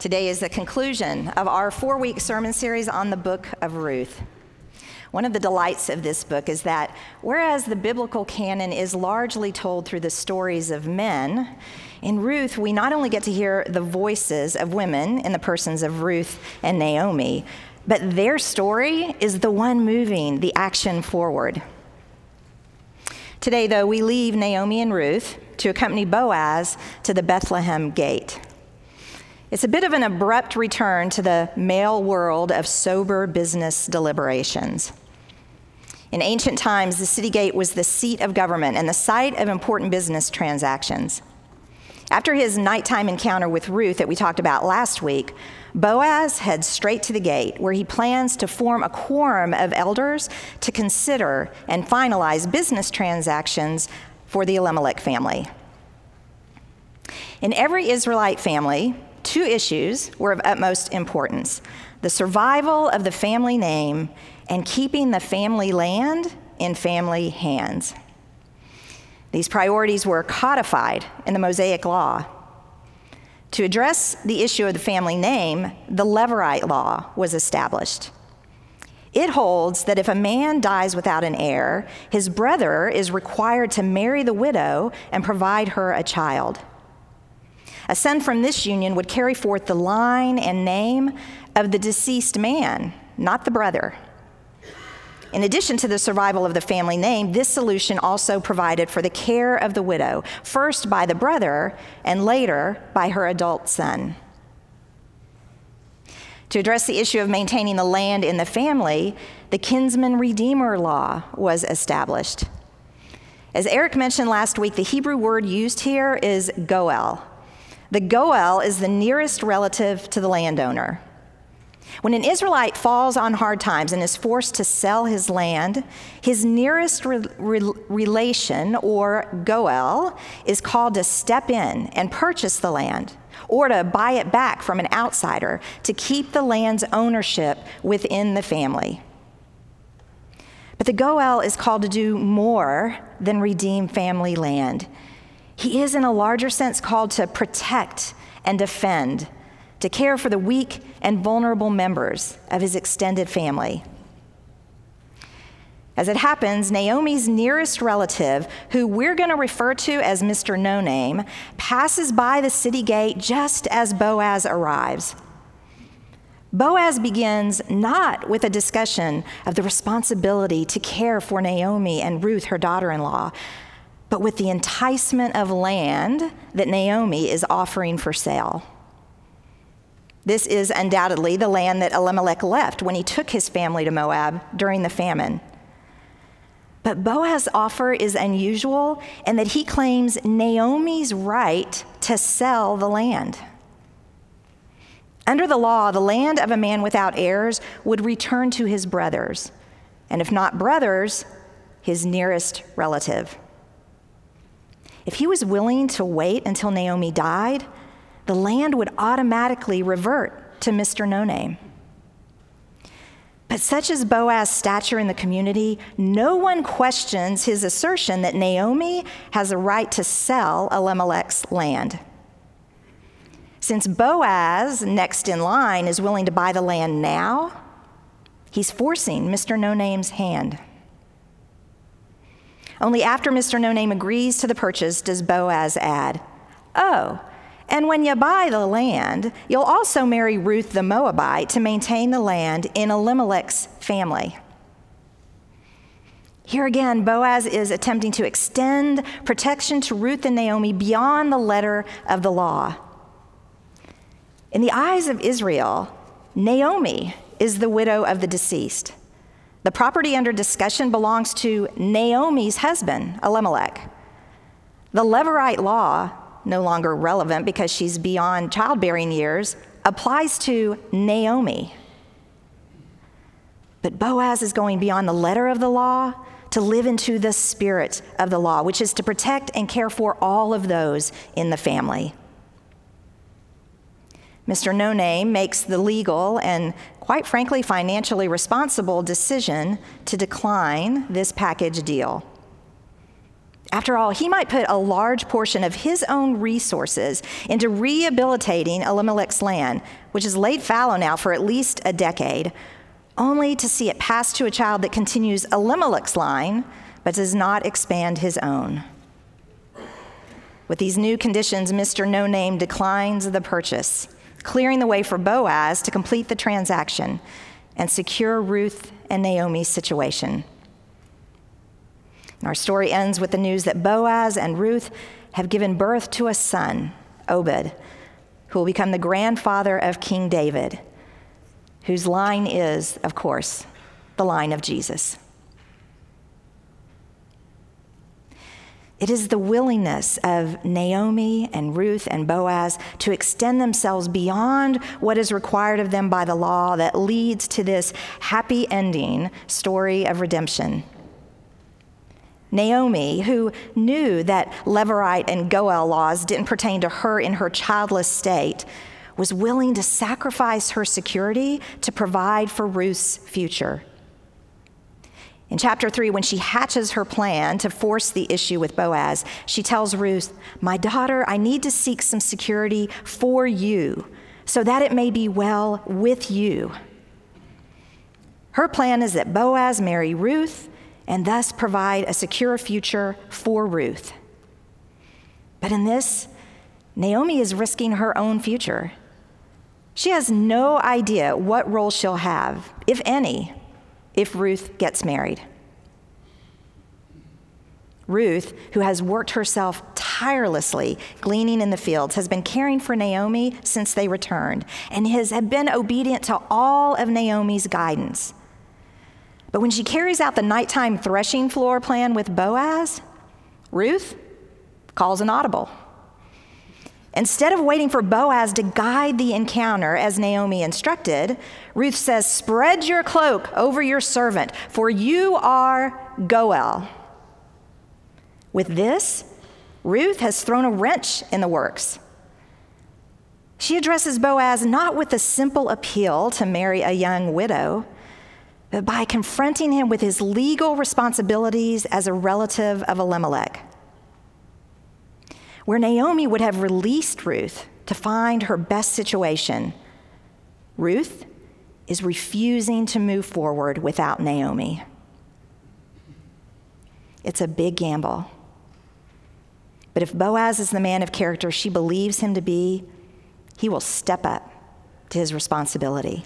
Today is the conclusion of our four week sermon series on the book of Ruth. One of the delights of this book is that whereas the biblical canon is largely told through the stories of men, in Ruth we not only get to hear the voices of women in the persons of Ruth and Naomi, but their story is the one moving the action forward. Today, though, we leave Naomi and Ruth to accompany Boaz to the Bethlehem gate. It's a bit of an abrupt return to the male world of sober business deliberations. In ancient times, the city gate was the seat of government and the site of important business transactions. After his nighttime encounter with Ruth that we talked about last week, Boaz heads straight to the gate where he plans to form a quorum of elders to consider and finalize business transactions for the Elimelech family. In every Israelite family, two issues were of utmost importance the survival of the family name and keeping the family land in family hands. These priorities were codified in the Mosaic Law. To address the issue of the family name, the Levirate law was established. It holds that if a man dies without an heir, his brother is required to marry the widow and provide her a child. A son from this union would carry forth the line and name of the deceased man, not the brother. In addition to the survival of the family name, this solution also provided for the care of the widow, first by the brother and later by her adult son. To address the issue of maintaining the land in the family, the kinsman redeemer law was established. As Eric mentioned last week, the Hebrew word used here is goel, the Goel is the nearest relative to the landowner. When an Israelite falls on hard times and is forced to sell his land, his nearest re- re- relation, or Goel, is called to step in and purchase the land or to buy it back from an outsider to keep the land's ownership within the family. But the Goel is called to do more than redeem family land. He is, in a larger sense, called to protect and defend, to care for the weak and vulnerable members of his extended family. As it happens, Naomi's nearest relative, who we're going to refer to as Mr. No Name, passes by the city gate just as Boaz arrives. Boaz begins not with a discussion of the responsibility to care for Naomi and Ruth, her daughter in law, but with the enticement of land that Naomi is offering for sale. This is undoubtedly the land that Elimelech left when he took his family to Moab during the famine. But Boaz's offer is unusual in that he claims Naomi's right to sell the land. Under the law, the land of a man without heirs would return to his brothers, and if not brothers, his nearest relative. If he was willing to wait until Naomi died, the land would automatically revert to Mr. No Name. But such is Boaz's stature in the community, no one questions his assertion that Naomi has a right to sell Elimelech's land. Since Boaz, next in line, is willing to buy the land now, he's forcing Mr. No Name's hand. Only after Mr. No Name agrees to the purchase does Boaz add, Oh, and when you buy the land, you'll also marry Ruth the Moabite to maintain the land in Elimelech's family. Here again, Boaz is attempting to extend protection to Ruth and Naomi beyond the letter of the law. In the eyes of Israel, Naomi is the widow of the deceased. The property under discussion belongs to Naomi's husband, Elimelech. The Levirate law, no longer relevant because she's beyond childbearing years, applies to Naomi. But Boaz is going beyond the letter of the law to live into the spirit of the law, which is to protect and care for all of those in the family. Mr. No Name makes the legal and, quite frankly, financially responsible decision to decline this package deal. After all, he might put a large portion of his own resources into rehabilitating Elimelech's land, which is laid fallow now for at least a decade, only to see it pass to a child that continues Elimelech's line but does not expand his own. With these new conditions, Mr. No Name declines the purchase, clearing the way for Boaz to complete the transaction and secure Ruth and Naomi's situation. And our story ends with the news that Boaz and Ruth have given birth to a son, Obed, who will become the grandfather of King David, whose line is, of course, the line of Jesus. It is the willingness of Naomi and Ruth and Boaz to extend themselves beyond what is required of them by the law that leads to this happy ending story of redemption. Naomi, who knew that Levirate and Goel laws didn't pertain to her in her childless state, was willing to sacrifice her security to provide for Ruth's future. In chapter 3, when she hatches her plan to force the issue with Boaz, she tells Ruth, My daughter, I need to seek some security for you so that it may be well with you. Her plan is that Boaz marry Ruth and thus provide a secure future for Ruth. But in this, Naomi is risking her own future. She has no idea what role she'll have, if any, if Ruth gets married. Ruth, who has worked herself tirelessly gleaning in the fields, has been caring for Naomi since they returned and has been obedient to all of Naomi's guidance. But when she carries out the nighttime threshing floor plan with Boaz, Ruth calls an audible. Instead of waiting for Boaz to guide the encounter as Naomi instructed, Ruth says, Spread your cloak over your servant, for you are Goel. With this, Ruth has thrown a wrench in the works. She addresses Boaz not with a simple appeal to marry a young widow, but by confronting him with his legal responsibilities as a relative of Elimelech. Where Naomi would have released Ruth to find her best situation, Ruth is refusing to move forward without Naomi. It's a big gamble. But if Boaz is the man of character she believes him to be, he will step up to his responsibility.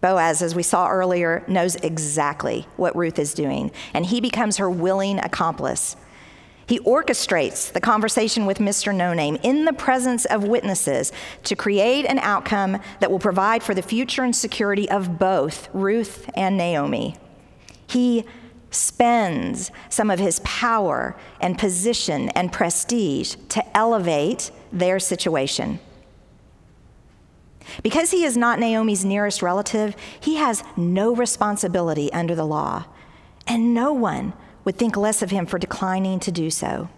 Boaz, as we saw earlier, knows exactly what Ruth is doing, and he becomes her willing accomplice. He orchestrates the conversation with Mr. No Name in the presence of witnesses to create an outcome that will provide for the future and security of both Ruth and Naomi. He spends some of his power and position and prestige to elevate their situation. Because he is not Naomi's nearest relative, he has no responsibility under the law, and no one would think less of him for declining to do so.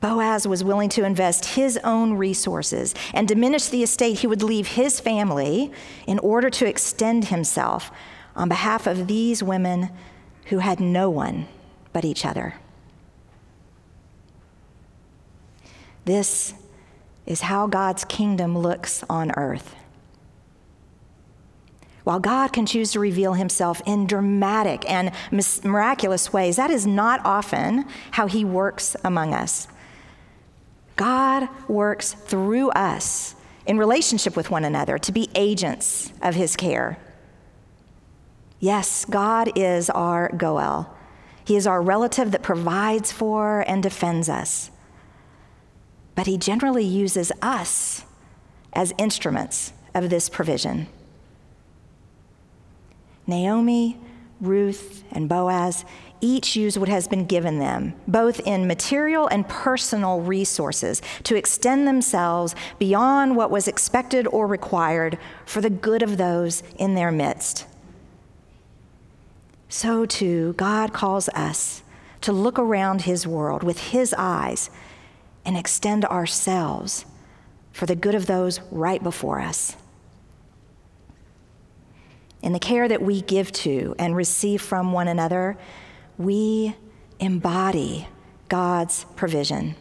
Boaz was willing to invest his own resources and diminish the estate he would leave his family in order to extend himself on behalf of these women who had no one but each other. This is how God's kingdom looks on earth. While God can choose to reveal himself in dramatic and miraculous ways, that is not often how he works among us. God works through us in relationship with one another to be agents of his care. Yes, God is our Goel. He is our relative that provides for and defends us but he generally uses us as instruments of this provision. Naomi, Ruth, and Boaz each use what has been given them, both in material and personal resources, to extend themselves beyond what was expected or required for the good of those in their midst. So, too, God calls us to look around his world with his eyes and extend ourselves for the good of those right before us. In the care that we give to and receive from one another, we embody God's provision.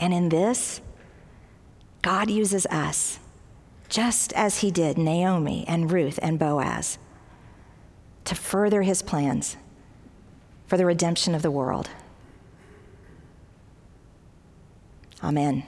And in this, God uses us, just as He did Naomi and Ruth and Boaz, to further His plans for the redemption of the world. Amen.